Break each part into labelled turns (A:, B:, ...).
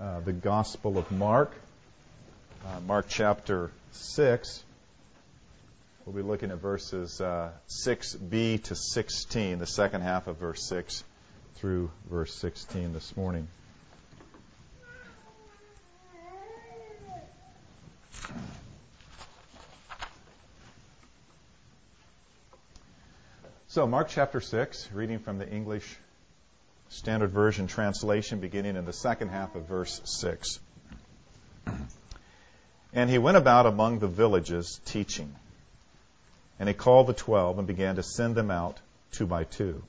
A: uh, the Gospel of Mark, uh, Mark chapter 6. We'll be looking at verses uh, 6b to 16, the second half of verse 6 through verse 16 this morning. So, Mark chapter 6, reading from the English Standard Version translation, beginning in the second half of verse 6. And he went about among the villages teaching. And he called the twelve and began to send them out two by two,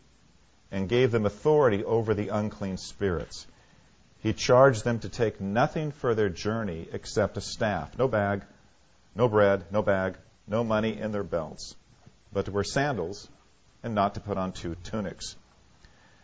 A: and gave them authority over the unclean spirits. He charged them to take nothing for their journey except a staff, no bag, no bread, no bag, no money in their belts, but to wear sandals and not to put on two tunics.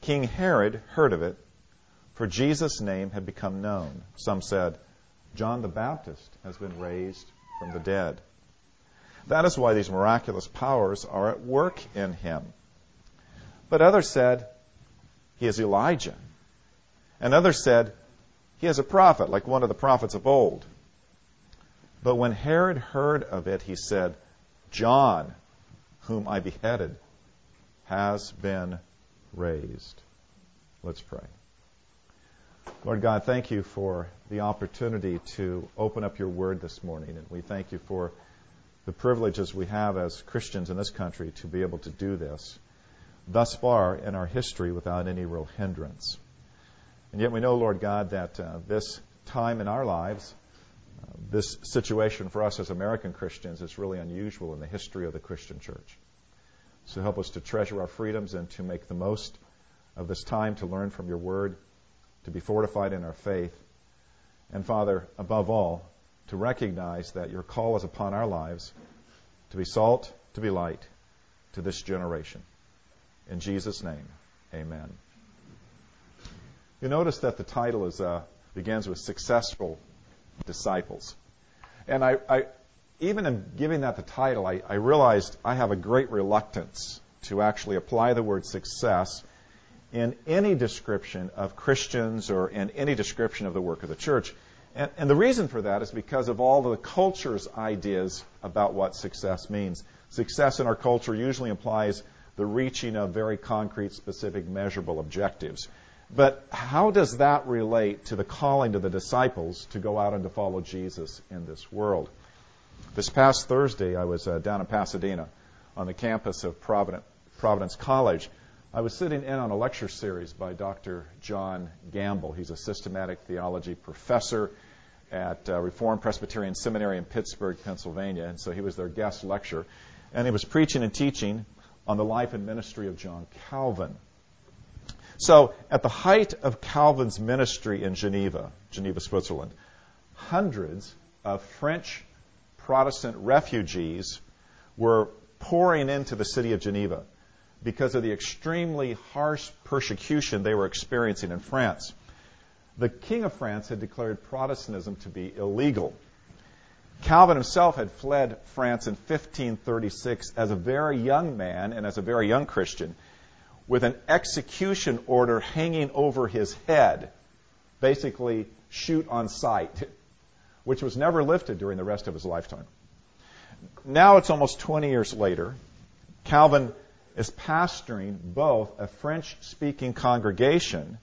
A: King Herod heard of it, for Jesus' name had become known. Some said, John the Baptist has been raised from the dead. That is why these miraculous powers are at work in him. But others said, He is Elijah. And others said, He is a prophet, like one of the prophets of old. But when Herod heard of it, he said, John, whom I beheaded, has been raised. Let's pray. Lord God, thank you for the opportunity to open up your word this morning. And we thank you for the privileges we have as Christians in this country to be able to do this thus far in our history without any real hindrance. And yet we know, Lord God, that uh, this time in our lives, uh, this situation for us as American Christians is really unusual in the history of the Christian church. So help us to treasure our freedoms and to make the most of this time to learn from your word, to be fortified in our faith, and Father, above all, to recognize that your call is upon our lives to be salt, to be light to this generation. In Jesus' name, amen. You notice that the title is uh, begins with successful disciples. And I, I, even in giving that the title, I, I realized I have a great reluctance to actually apply the word success in any description of Christians or in any description of the work of the church. And, and, the reason for that is because of all the culture's ideas about what success means. Success in our culture usually implies the reaching of very concrete, specific, measurable objectives. But how does that relate to the calling to the disciples to go out and to follow Jesus in this world? This past Thursday, I was uh, down in Pasadena on the campus of Providence, Providence College. I was sitting in on a lecture series by Dr. John Gamble. He's a systematic theology professor at uh, Reformed Presbyterian Seminary in Pittsburgh, Pennsylvania. And so he was their guest lecturer. And he was preaching and teaching on the life and ministry of John Calvin. So, at the height of Calvin's ministry in Geneva, Geneva, Switzerland, hundreds of French Protestant refugees were pouring into the city of Geneva because of the extremely harsh persecution they were experiencing in France. The King of France had declared Protestantism to be illegal. Calvin himself had fled France in 1536 as a very young man and as a very young Christian with an execution order hanging over his head, basically shoot on sight which was never lifted during the rest of his lifetime. Now it's almost 20 years later. Calvin is pastoring both a French speaking congregation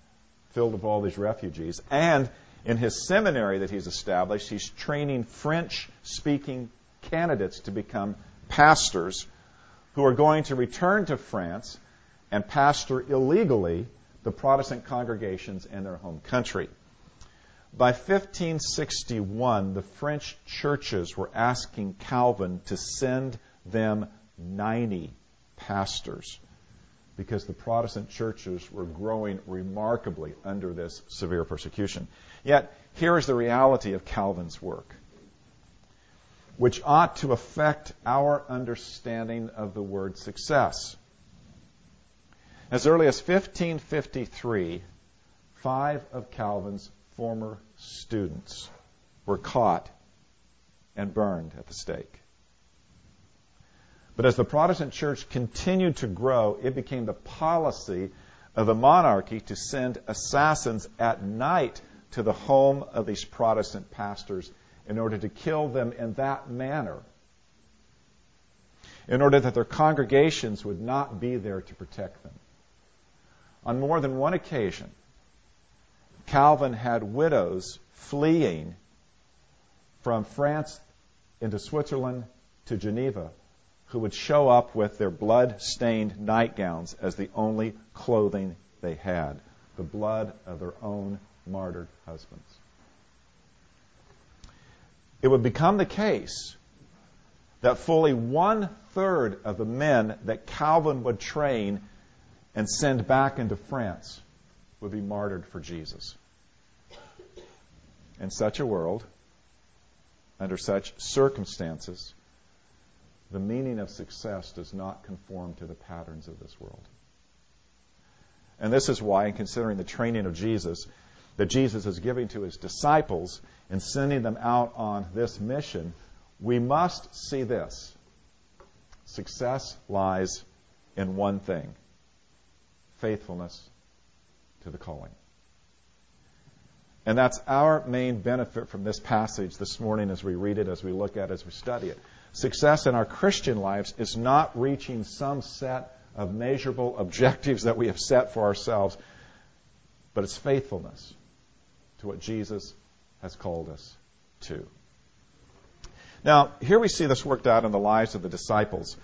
A: filled with all these refugees and in his seminary that he's established, he's training French speaking candidates to become pastors who are going to return to France and pastor illegally the Protestant congregations in their home country. By 1561, the French churches were asking Calvin to send them 90 pastors because the Protestant churches were growing remarkably under this severe persecution. Yet, here is the reality of Calvin's work, which ought to affect our understanding of the word success. As early as 1553, five of Calvin's former students were caught and burned at the stake. But as the Protestant church continued to grow, it became the policy of the monarchy to send assassins at night to the home of these Protestant pastors in order to kill them in that manner, in order that their congregations would not be there to protect them. On more than one occasion, Calvin had widows fleeing from France into Switzerland to Geneva who would show up with their blood stained nightgowns as the only clothing they had the blood of their own martyred husbands. It would become the case that fully one third of the men that Calvin would train and send back into France would be martyred for Jesus. In such a world, under such circumstances, the meaning of success does not conform to the patterns of this world. And this is why, in considering the training of Jesus, that Jesus is giving to his disciples and sending them out on this mission, we must see this. Success lies in one thing faithfulness to the calling. And that's our main benefit from this passage this morning as we read it, as we look at it, as we study it. Success in our Christian lives is not reaching some set of measurable objectives that we have set for ourselves, but it's faithfulness to what Jesus has called us to. Now, here we see this worked out in the lives of the disciples.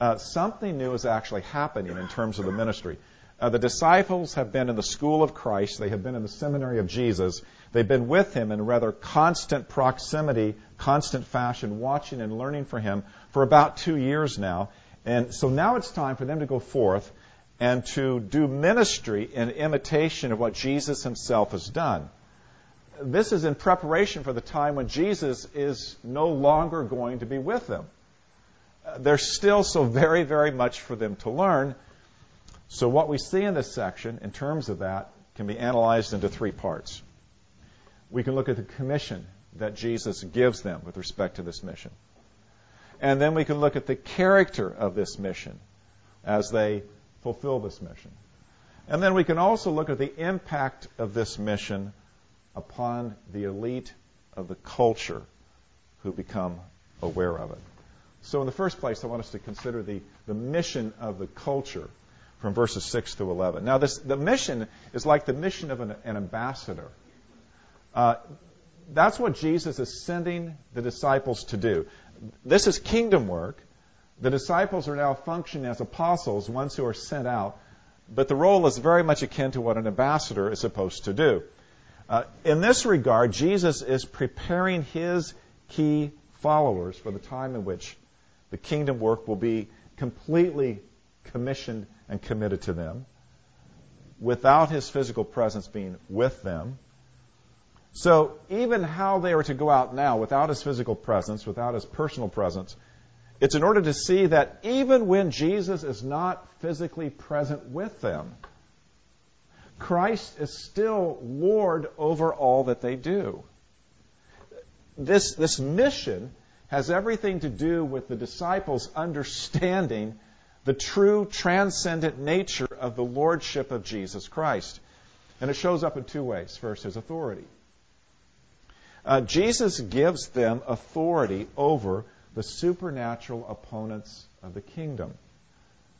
A: Uh, something new is actually happening in terms of the ministry. Uh, the disciples have been in the school of Christ. They have been in the seminary of Jesus. They've been with him in rather constant proximity, constant fashion, watching and learning from him for about two years now. And so now it's time for them to go forth and to do ministry in imitation of what Jesus himself has done. This is in preparation for the time when Jesus is no longer going to be with them. Uh, there's still so very, very much for them to learn. So, what we see in this section, in terms of that, can be analyzed into three parts. We can look at the commission that Jesus gives them with respect to this mission. And then we can look at the character of this mission as they fulfill this mission. And then we can also look at the impact of this mission upon the elite of the culture who become aware of it. So, in the first place, I want us to consider the, the mission of the culture from verses 6 to 11. Now, this, the mission is like the mission of an, an ambassador. Uh, that's what Jesus is sending the disciples to do. This is kingdom work. The disciples are now functioning as apostles, ones who are sent out, but the role is very much akin to what an ambassador is supposed to do. Uh, in this regard, Jesus is preparing his key followers for the time in which the kingdom work will be completely commissioned and committed to them without his physical presence being with them. So even how they are to go out now without his physical presence, without his personal presence, it's in order to see that even when Jesus is not physically present with them, Christ is still Lord over all that they do. This, this mission has everything to do with the disciples understanding the true transcendent nature of the lordship of Jesus Christ. And it shows up in two ways. First, his authority. Uh, Jesus gives them authority over the supernatural opponents of the kingdom.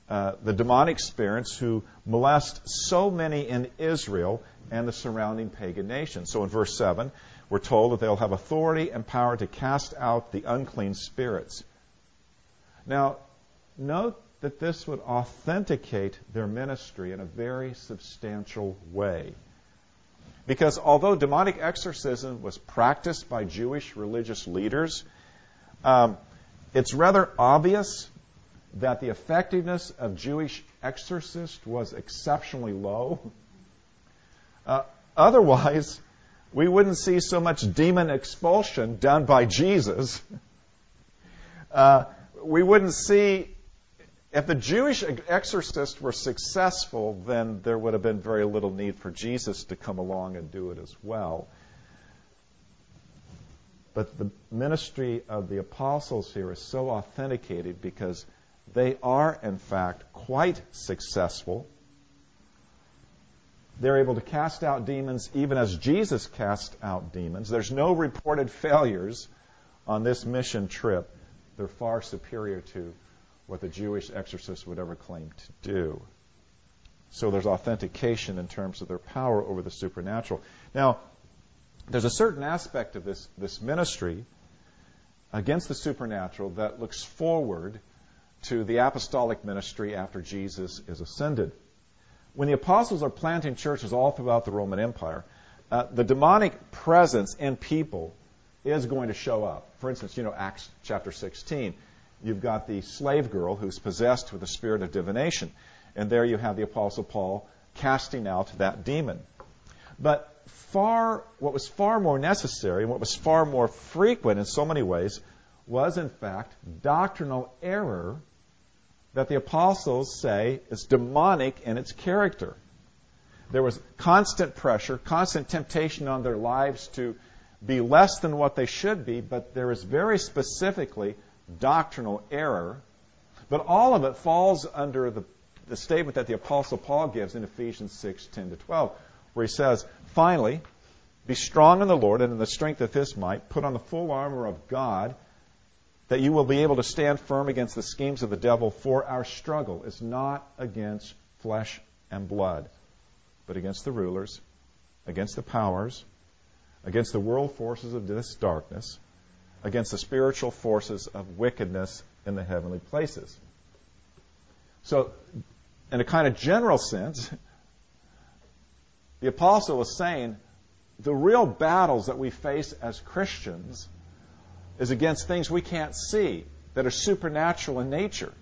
A: Uh, the demonic spirits who molest so many in Israel and the surrounding pagan nations. So in verse 7, we're told that they'll have authority and power to cast out the unclean spirits. Now, note that this would authenticate their ministry in a very substantial way. Because although demonic exorcism was practiced by Jewish religious leaders, um, it's rather obvious that the effectiveness of Jewish exorcists was exceptionally low. Uh, otherwise, we wouldn't see so much demon expulsion done by Jesus. Uh, we wouldn't see, if the Jewish exorcists were successful, then there would have been very little need for Jesus to come along and do it as well. But the ministry of the apostles here is so authenticated because they are, in fact, quite successful. They're able to cast out demons even as Jesus cast out demons. There's no reported failures on this mission trip. They're far superior to what the Jewish exorcists would ever claim to do. So there's authentication in terms of their power over the supernatural. Now, there's a certain aspect of this, this ministry against the supernatural that looks forward to the apostolic ministry after Jesus is ascended. When the apostles are planting churches all throughout the Roman Empire, uh, the demonic presence in people is going to show up. For instance, you know, Acts chapter 16. You've got the slave girl who's possessed with the spirit of divination. And there you have the apostle Paul casting out that demon. But far, what was far more necessary and what was far more frequent in so many ways was, in fact, doctrinal error that the apostles say is demonic in its character. There was constant pressure, constant temptation on their lives to be less than what they should be, but there is very specifically doctrinal error. But all of it falls under the, the statement that the apostle Paul gives in Ephesians 6, 10 to 12, where he says, Finally, be strong in the Lord and in the strength of his might. Put on the full armor of God that you will be able to stand firm against the schemes of the devil, for our struggle is not against flesh and blood, but against the rulers, against the powers, against the world forces of this darkness, against the spiritual forces of wickedness in the heavenly places. So, in a kind of general sense, the apostle is saying the real battles that we face as Christians is against things we can't see that are supernatural in nature.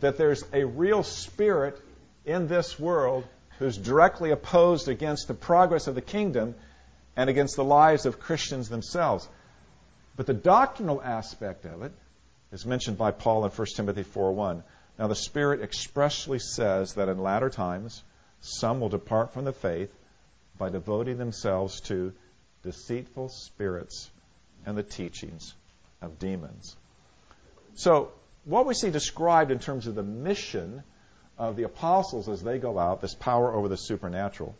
A: That there's a real spirit in this world who's directly opposed against the progress of the kingdom and against the lives of Christians themselves. But the doctrinal aspect of it is mentioned by Paul in 1 Timothy 4:1. Now the Spirit expressly says that in latter times some will depart from the faith by devoting themselves to deceitful spirits and the teachings of demons. So, what we see described in terms of the mission of the apostles as they go out, this power over the supernatural,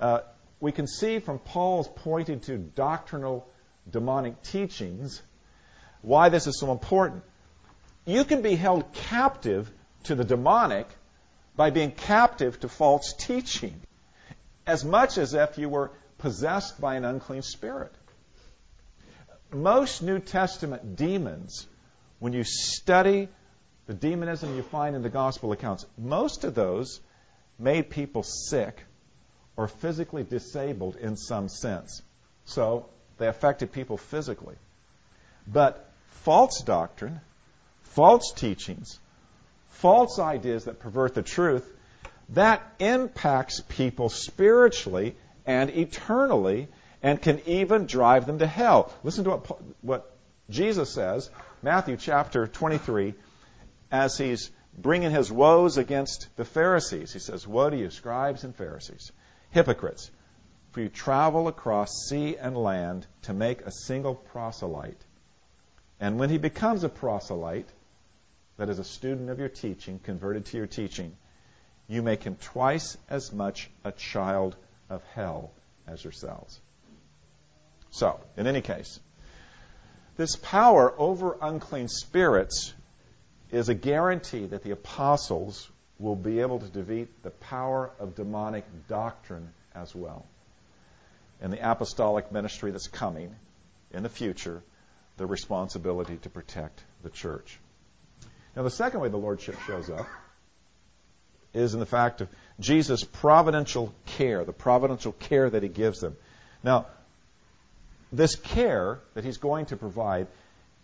A: uh, we can see from Paul's pointing to doctrinal demonic teachings why this is so important. You can be held captive to the demonic by being captive to false teaching, as much as if you were possessed by an unclean spirit most New Testament demons, when you study the demonism you find in the gospel accounts, most of those made people sick or physically disabled in some sense. So they affected people physically. But false doctrine, false teachings, false ideas that pervert the truth, that impacts people spiritually and eternally and can even drive them to hell. Listen to what, what Jesus says, Matthew chapter 23, as he's bringing his woes against the Pharisees. He says, Woe to you, scribes and Pharisees, hypocrites, for you travel across sea and land to make a single proselyte. And when he becomes a proselyte, that is a student of your teaching, converted to your teaching, you make him twice as much a child of hell as yourselves. So, in any case, this power over unclean spirits is a guarantee that the apostles will be able to defeat the power of demonic doctrine as well. In the apostolic ministry that's coming in the future, the responsibility to protect the church. Now, the second way the Lordship shows up is in the fact of Jesus' providential care, the providential care that he gives them. Now, this care that he's going to provide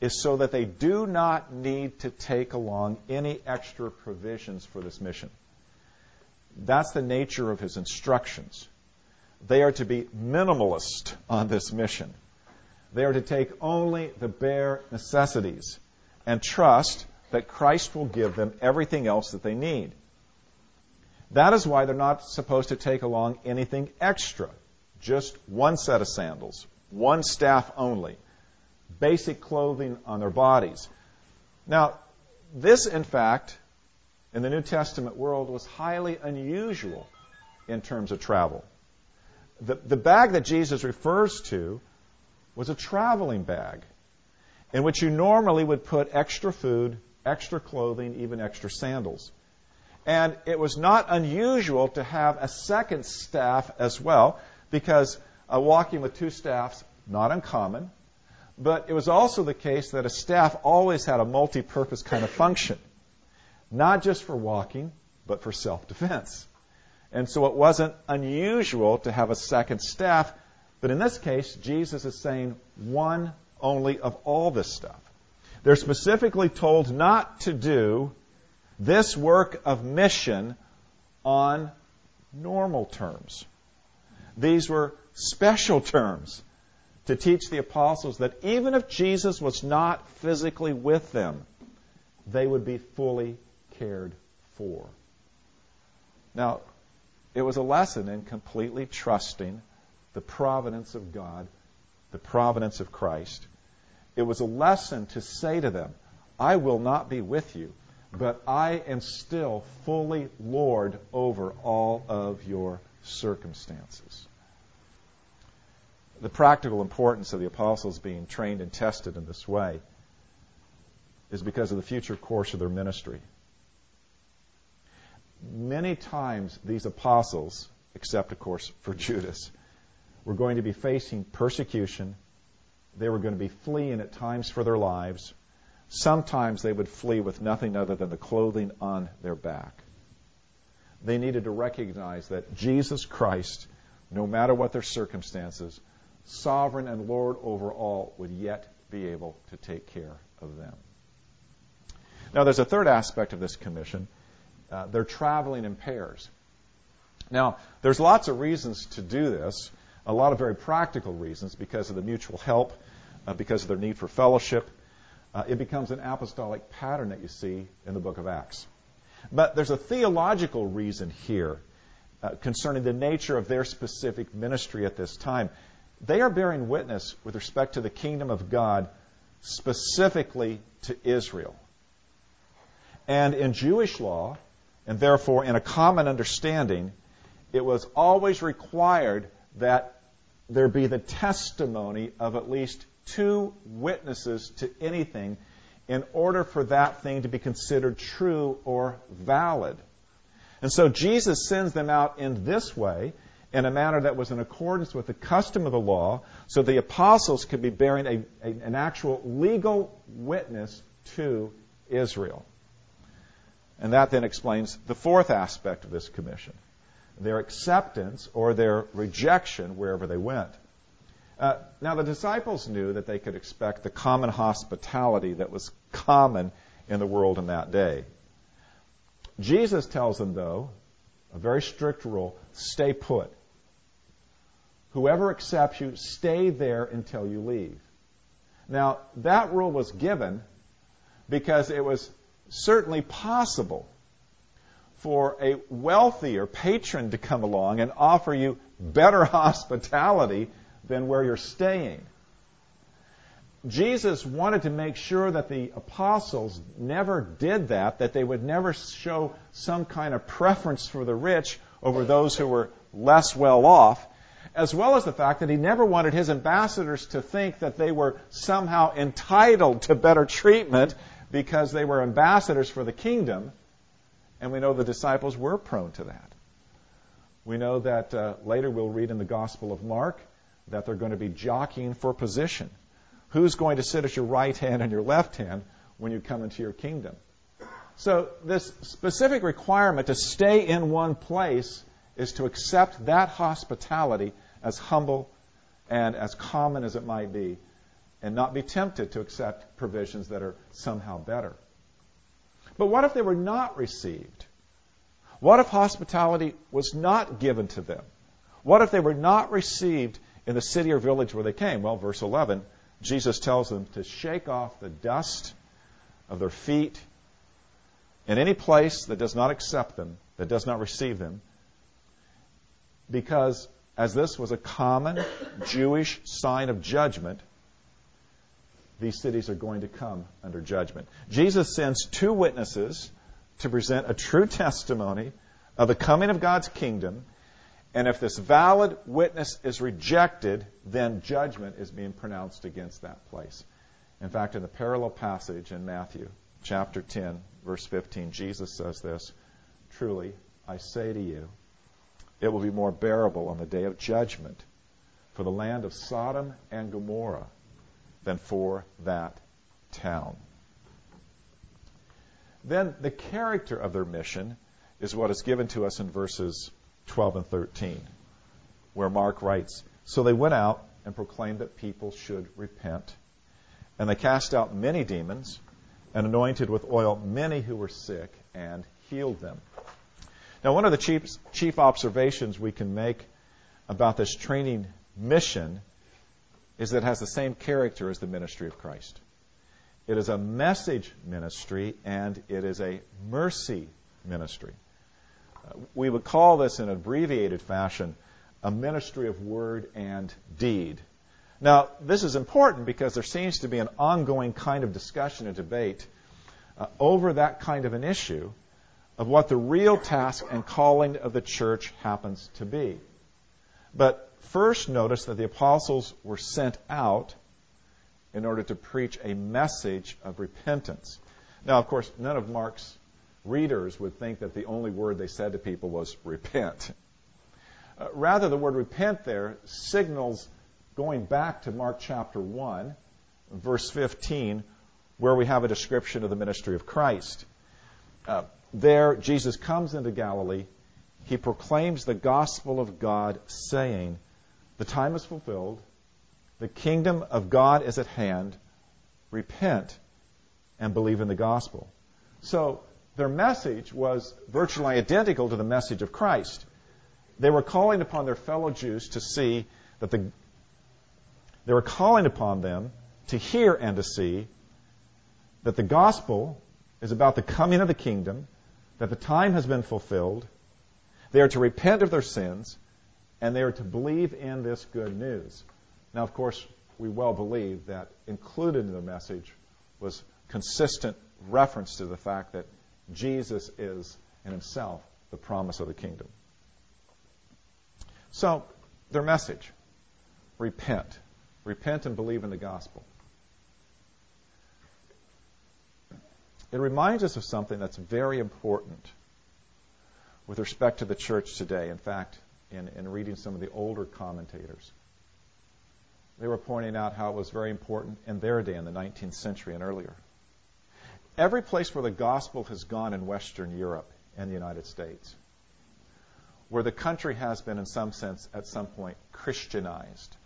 A: is so that they do not need to take along any extra provisions for this mission. That's the nature of his instructions. They are to be minimalist on this mission. They are to take only the bare necessities and trust that Christ will give them everything else that they need. That is why they're not supposed to take along anything extra. Just one set of sandals, one staff only, basic clothing on their bodies. Now, this, in fact, in the New Testament world was highly unusual in terms of travel. The, the bag that Jesus refers to was a traveling bag in which you normally would put extra food, extra clothing, even extra sandals. And it was not unusual to have a second staff as well, because uh, walking with two staffs, not uncommon. But it was also the case that a staff always had a multi purpose kind of function, not just for walking, but for self defense. And so it wasn't unusual to have a second staff, but in this case, Jesus is saying one only of all this stuff. They're specifically told not to do this work of mission on normal terms. These were special terms to teach the apostles that even if Jesus was not physically with them, they would be fully cared for. Now, it was a lesson in completely trusting the providence of God, the providence of Christ. It was a lesson to say to them, I will not be with you, but I am still fully Lord over all of your circumstances. The practical importance of the apostles being trained and tested in this way is because of the future course of their ministry. Many times these apostles, except of course for Judas, were going to be facing persecution. They were going to be fleeing at times for their lives. Sometimes they would flee with nothing other than the clothing on their back. They needed to recognize that Jesus Christ, no matter what their circumstances, sovereign and Lord over all, would yet be able to take care of them. Now, there's a third aspect of this commission. Uh, they're traveling in pairs. Now, there's lots of reasons to do this, a lot of very practical reasons because of the mutual help, uh, because of their need for fellowship. Uh, it becomes an apostolic pattern that you see in the book of Acts. But there's a theological reason here uh, concerning the nature of their specific ministry at this time. They are bearing witness with respect to the kingdom of God, specifically to Israel. And in Jewish law, and therefore in a common understanding, it was always required that there be the testimony of at least two witnesses to anything in order for that thing to be considered true or valid. And so Jesus sends them out in this way, in a manner that was in accordance with the custom of the law, so the apostles could be bearing a, a, an actual legal witness to Israel. And that then explains the fourth aspect of this commission their acceptance or their rejection wherever they went. Uh, now, the disciples knew that they could expect the common hospitality that was common in the world in that day. Jesus tells them, though, a very strict rule stay put. Whoever accepts you, stay there until you leave. Now, that rule was given because it was certainly possible for a wealthier patron to come along and offer you better hospitality than where you're staying. Jesus wanted to make sure that the apostles never did that, that they would never show some kind of preference for the rich over those who were less well off, as well as the fact that he never wanted his ambassadors to think that they were somehow entitled to better treatment because they were ambassadors for the kingdom. And we know the disciples were prone to that. We know that uh, later we'll read in the Gospel of Mark that they're going to be jockeying for position. Who's going to sit at your right hand and your left hand when you come into your kingdom? So, this specific requirement to stay in one place is to accept that hospitality as humble and as common as it might be, and not be tempted to accept provisions that are somehow better. But what if they were not received? What if hospitality was not given to them? What if they were not received in the city or village where they came? Well, verse 11, Jesus tells them to shake off the dust of their feet in any place that does not accept them, that does not receive them, because as this was a common Jewish sign of judgment, these cities are going to come under judgment. Jesus sends two witnesses to present a true testimony of the coming of God's kingdom. And if this valid witness is rejected, then judgment is being pronounced against that place. In fact, in the parallel passage in Matthew chapter 10, verse 15, Jesus says this Truly, I say to you, it will be more bearable on the day of judgment for the land of Sodom and Gomorrah than for that town. Then the character of their mission is what is given to us in verses 12 and 13, where Mark writes So they went out and proclaimed that people should repent. And they cast out many demons and anointed with oil many who were sick and healed them. Now, one of the chief, chief observations we can make about this training mission is that it has the same character as the ministry of Christ. It is a message ministry and it is a mercy ministry. Uh, we would call this in abbreviated fashion a ministry of word and deed. Now, this is important because there seems to be an ongoing kind of discussion and debate uh, over that kind of an issue of what the real task and calling of the church happens to be. But first, notice that the apostles were sent out in order to preach a message of repentance. Now, of course, none of Mark's readers would think that the only word they said to people was repent. Uh, rather, the word repent there signals going back to Mark chapter 1, verse 15, where we have a description of the ministry of Christ. Uh, there, Jesus comes into Galilee. He proclaims the gospel of God, saying, The time is fulfilled. The kingdom of God is at hand. Repent and believe in the gospel. So, their message was virtually identical to the message of Christ. They were calling upon their fellow Jews to see that the they were calling upon them to hear and to see that the gospel is about the coming of the kingdom that the time has been fulfilled. They are to repent of their sins, and they are to believe in this good news. Now, of course, we well believe that included in the message was consistent reference to the fact that Jesus is in himself the promise of the kingdom. So, their message repent. Repent and believe in the gospel. it reminds us of something that's very important with respect to the church today. In fact, in, in reading some of the older commentators, they were pointing out how it was very important in their day, in the 19th century and earlier. Every place where the gospel has gone in Western Europe and the United States, where the country has been, in some sense, at some point, Christianized,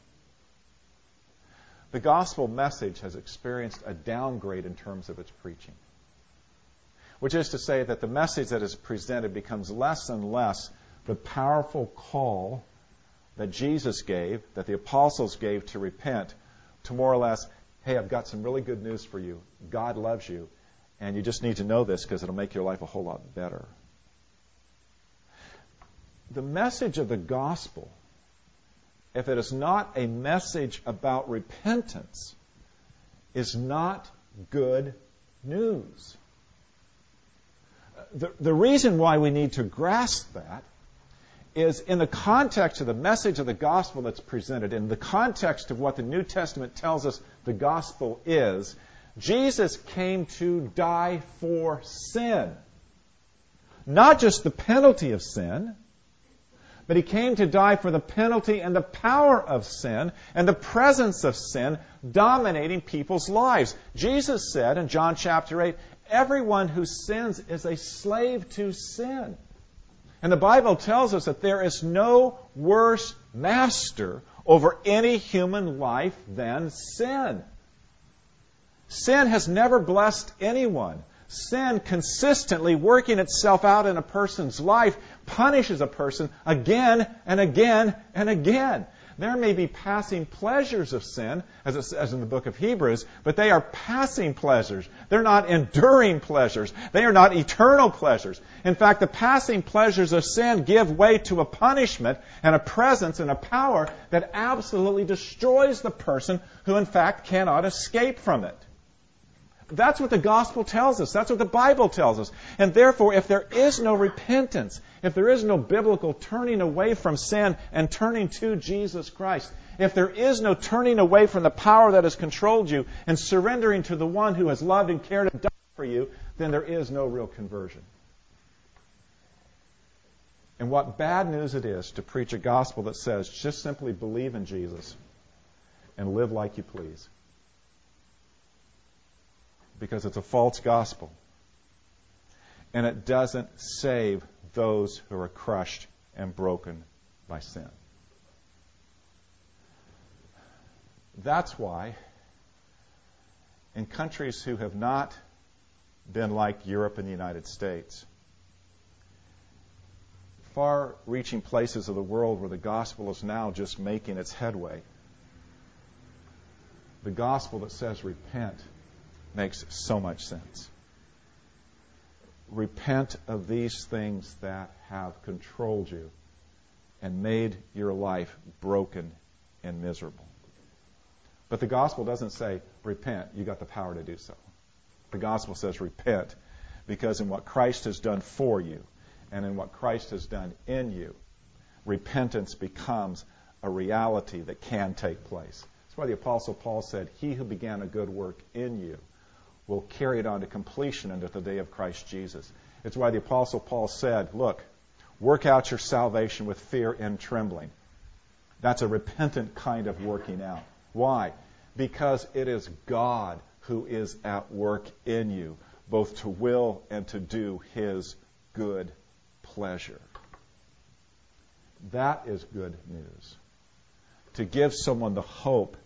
A: the gospel message has experienced a downgrade in terms of its preaching which is to say that the message that is presented becomes less and less the powerful call that Jesus gave, that the apostles gave to repent, to more or less, hey, I've got some really good news for you. God loves you, and you just need to know this because it'll make your life a whole lot better. The message of the gospel, if it is not a message about repentance, is not good news the, the reason why we need to grasp that is in the context of the message of the gospel that's presented, in the context of what the New Testament tells us the gospel is, Jesus came to die for sin. Not just the penalty of sin, but he came to die for the penalty and the power of sin and the presence of sin dominating people's lives. Jesus said in John chapter 8, everyone who sins is a slave to sin. And the Bible tells us that there is no worse master over any human life than sin. Sin has never blessed anyone. Sin consistently working itself out in a person's life punishes a person again and again and again. There may be passing pleasures of sin, as it says in the book of Hebrews, but they are passing pleasures. They're not enduring pleasures. They are not eternal pleasures. In fact, the passing pleasures of sin give way to a punishment and a presence and a power that absolutely destroys the person who, in fact, cannot escape from it. That's what the gospel tells us. That's what the Bible tells us. And therefore, if there is no repentance, if there is no biblical turning away from sin and turning to Jesus Christ, if there is no turning away from the power that has controlled you and surrendering to the one who has loved and cared and died for you, then there is no real conversion. And what bad news it is to preach a gospel that says just simply believe in Jesus and live like you please because it's a false gospel. And it doesn't save those who are crushed and broken by sin. That's why, in countries who have not been like Europe and the United States, far reaching places of the world where the gospel is now just making its headway, the gospel that says repent makes so much sense. Repent of these things that have controlled you and made your life broken and miserable. But the gospel doesn't say, repent, you got the power to do so. The gospel says, repent, because in what Christ has done for you and in what Christ has done in you, repentance becomes a reality that can take place. That's why the Apostle Paul said, He who began a good work in you will carry it on to completion until the day of Christ Jesus. It's why the Apostle Paul said, Look, work out your salvation with fear and trembling. That's a repentant kind of working out. Why? Because it is God who is at work in you, both to will and to do his good pleasure. That is good news. To give someone the hope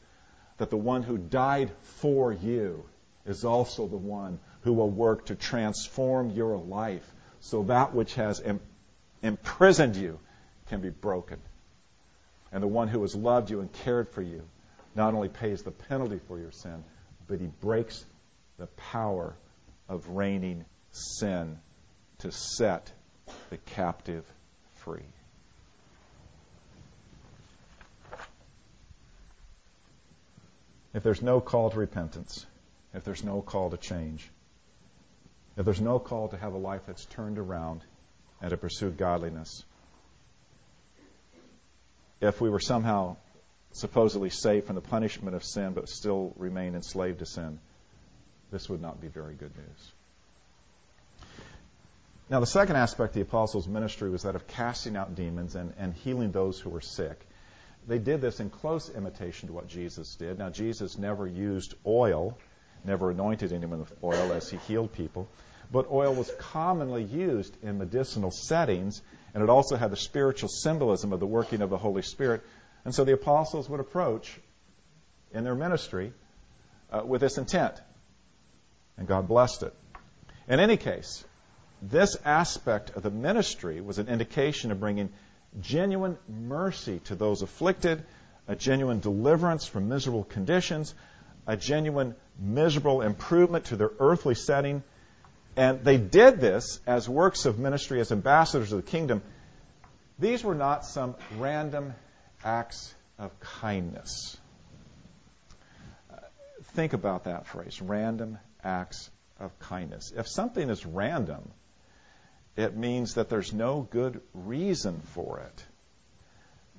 A: that the one who died for you is also the one who will work to transform your life so that which has imprisoned you can be broken. And the one who has loved you and cared for you not only pays the penalty for your sin, but he breaks the power of reigning sin to set the captive free. If there's no call to repentance, if there's no call to change, if there's no call to have a life that's turned around and to pursue godliness, if we were somehow supposedly saved from the punishment of sin but still remain enslaved to sin, this would not be very good news. Now, the second aspect of the apostles' ministry was that of casting out demons and, and healing those who were sick. They did this in close imitation to what Jesus did. Now, Jesus never used oil never anointed anyone with oil as he healed people. But oil was commonly used in medicinal settings, and it also had the spiritual symbolism of the working of the Holy Spirit. And so the apostles would approach in their ministry uh, with this intent. And God blessed it. In any case, this aspect of the ministry was an indication of bringing genuine mercy to those afflicted, a genuine deliverance from miserable conditions, a genuine miserable improvement to their earthly setting. And they did this as works of ministry, as ambassadors of the kingdom. These were not some random acts of kindness. think about that phrase random acts of kindness. If something is random, it means that there's no good reason for it.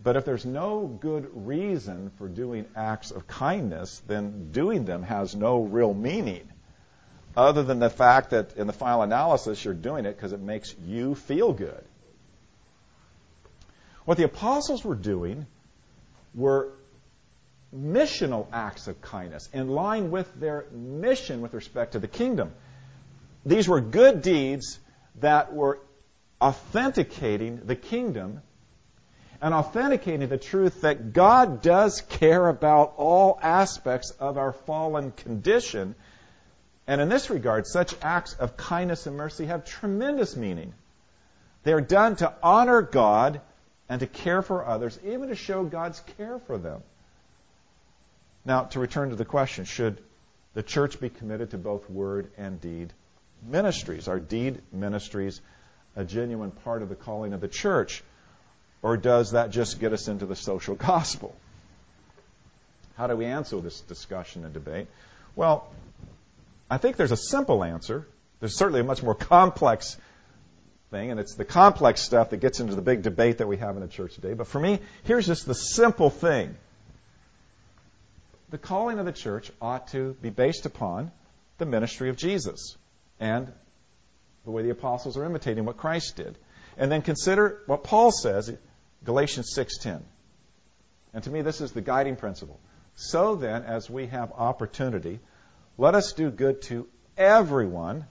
A: But if there's no good reason for doing acts of kindness, then doing them has no real meaning, other than the fact that in the final analysis you're doing it because it makes you feel good. What the apostles were doing were missional acts of kindness in line with their mission with respect to the kingdom. These were good deeds that were authenticating the kingdom and authenticating the truth that God does care about all aspects of our fallen condition And in this regard, such acts of kindness and mercy have tremendous meaning. They are done to honor God and to care for others, even to show God's care for them. Now, to return to the question, should the church be committed to both word and deed ministries? Are deed ministries a genuine part of the calling of the church? Or does that just get us into the social gospel? How do we answer this discussion and debate? Well, I think there's a simple answer. There's certainly a much more complex thing, and it's the complex stuff that gets into the big debate that we have in the church today. But for me, here's just the simple thing. The calling of the church ought to be based upon the ministry of Jesus and the way the apostles are imitating what Christ did. And then consider what Paul says, Galatians 6:10. And to me this is the guiding principle. So then as we have opportunity, let us do good to everyone,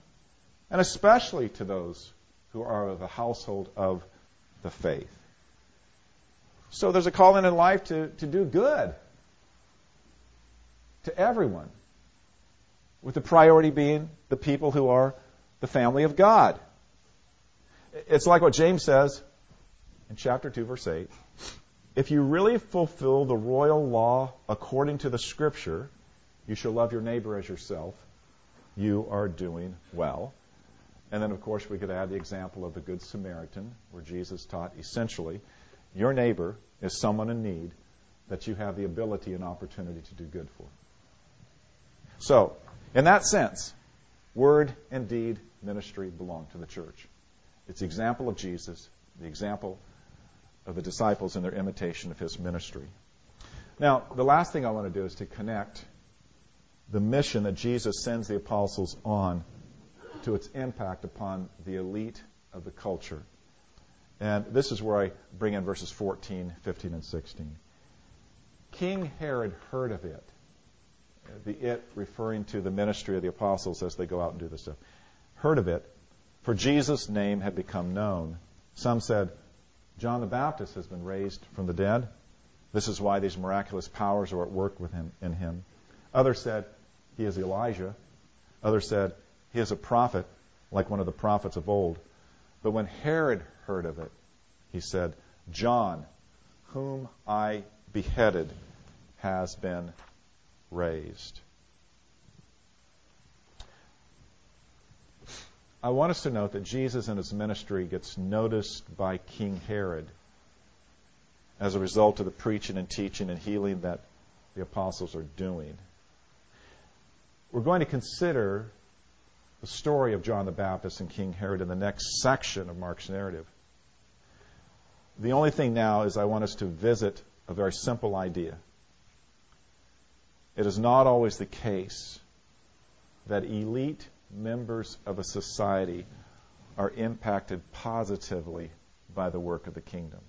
A: and especially to those who are of the household of the faith. So there's a calling in life to, to do good to everyone, with the priority being the people who are the family of God. It's like what James says in chapter 2, verse 8. If you really fulfill the royal law according to the scripture, you shall love your neighbor as yourself, you are doing well. And then, of course, we could add the example of the Good Samaritan, where Jesus taught essentially your neighbor is someone in need that you have the ability and opportunity to do good for. So, in that sense, word and deed ministry belong to the church. It's the example of Jesus, the example of the disciples in their imitation of his ministry. Now, the last thing I want to do is to connect the mission that Jesus sends the apostles on to its impact upon the elite of the culture. And this is where I bring in verses 14, 15, and 16. King Herod heard of it the it referring to the ministry of the apostles as they go out and do this stuff, heard of it, for Jesus' name had become known. Some said, John the Baptist has been raised from the dead. This is why these miraculous powers are at work with him in him. Others said, he is Elijah. Others said, he is a prophet, like one of the prophets of old. But when Herod heard of it, he said, John, whom I beheaded, has been raised. I want us to note that Jesus and his ministry gets noticed by King Herod as a result of the preaching and teaching and healing that the apostles are doing. We're going to consider the story of John the Baptist and King Herod in the next section of Mark's narrative. The only thing now is I want us to visit a very simple idea. It is not always the case that elite members of a society are impacted positively by the work of the kingdom.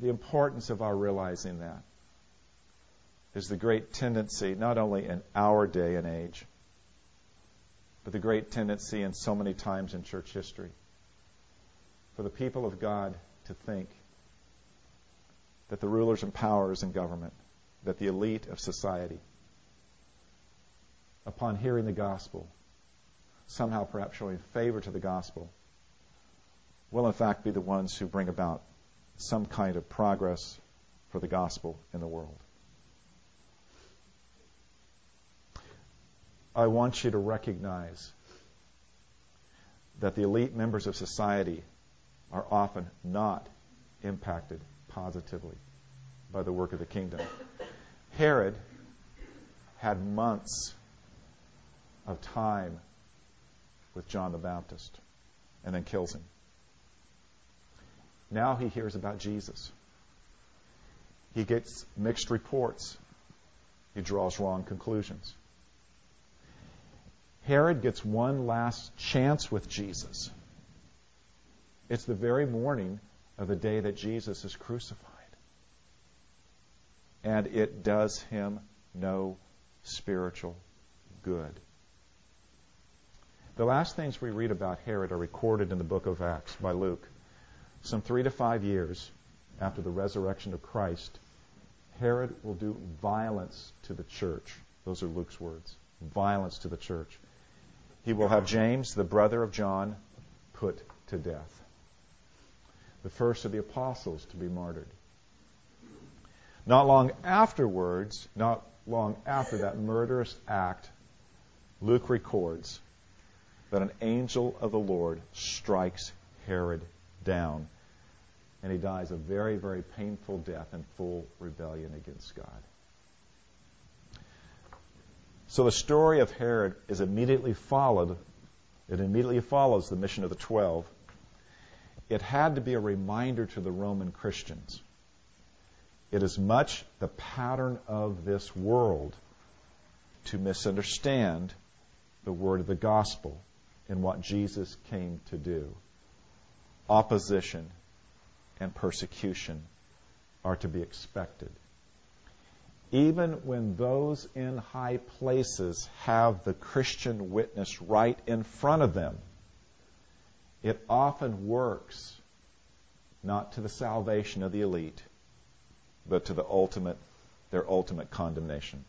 A: The importance of our realizing that is the great tendency, not only in our day and age, but the great tendency in so many times in church history for the people of God to think that the rulers and powers in government, that the elite of society, upon hearing the gospel, somehow perhaps showing favor to the gospel, will in fact be the ones who bring about some kind of progress for the gospel in the world. I want you to recognize that the elite members of society are often not impacted positively by the work of the kingdom. Herod had months of time with John the Baptist and then kills him. Now he hears about Jesus. He gets mixed reports. He draws wrong conclusions. Herod gets one last chance with Jesus. It's the very morning of the day that Jesus is crucified. And it does him no spiritual good. The last things we read about Herod are recorded in the book of Acts by Luke. Some three to five years after the resurrection of Christ, Herod will do violence to the church. Those are Luke's words. Violence to the church. He will have James, the brother of John, put to death. The first of the apostles to be martyred. Not long afterwards, not long after that murderous act, Luke records that an angel of the Lord strikes Herod down. And he dies a very, very painful death in full rebellion against God. So the story of Herod is immediately followed. It immediately follows the mission of the twelve. It had to be a reminder to the Roman Christians. It is much the pattern of this world to misunderstand the word of the gospel and what Jesus came to do. Opposition and persecution are to be expected even when those in high places have the Christian witness right in front of them, it often works not to the salvation of the elite, but to the ultimate, their ultimate condemnation.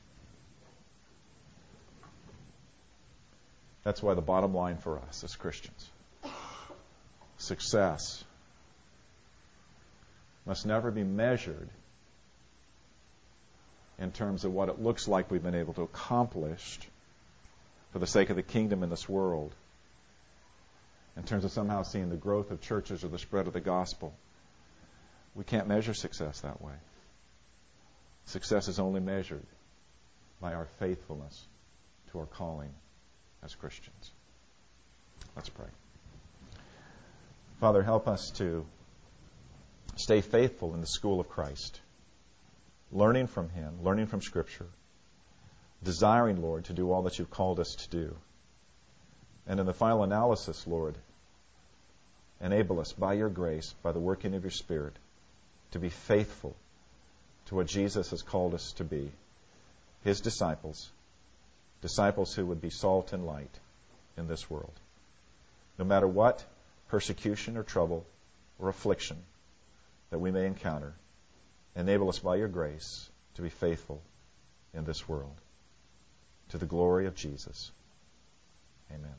A: That's why the bottom line for us as Christians success must never be measured in terms of what it looks like we've been able to accomplish for the sake of the kingdom in this world, in terms of somehow seeing the growth of churches or the spread of the gospel. We can't measure success that way. Success is only measured by our faithfulness to our calling as Christians. Let's pray. Father, help us to stay faithful in the school of Christ learning from Him, learning from Scripture, desiring, Lord, to do all that you've called us to do. And in the final analysis, Lord, enable us by your grace, by the working of your Spirit, to be faithful to what Jesus has called us to be His disciples, disciples who would be salt and light in this world. No matter what persecution or trouble or affliction that we may encounter, Enable us by your grace to be faithful in this world. To the glory of Jesus. Amen.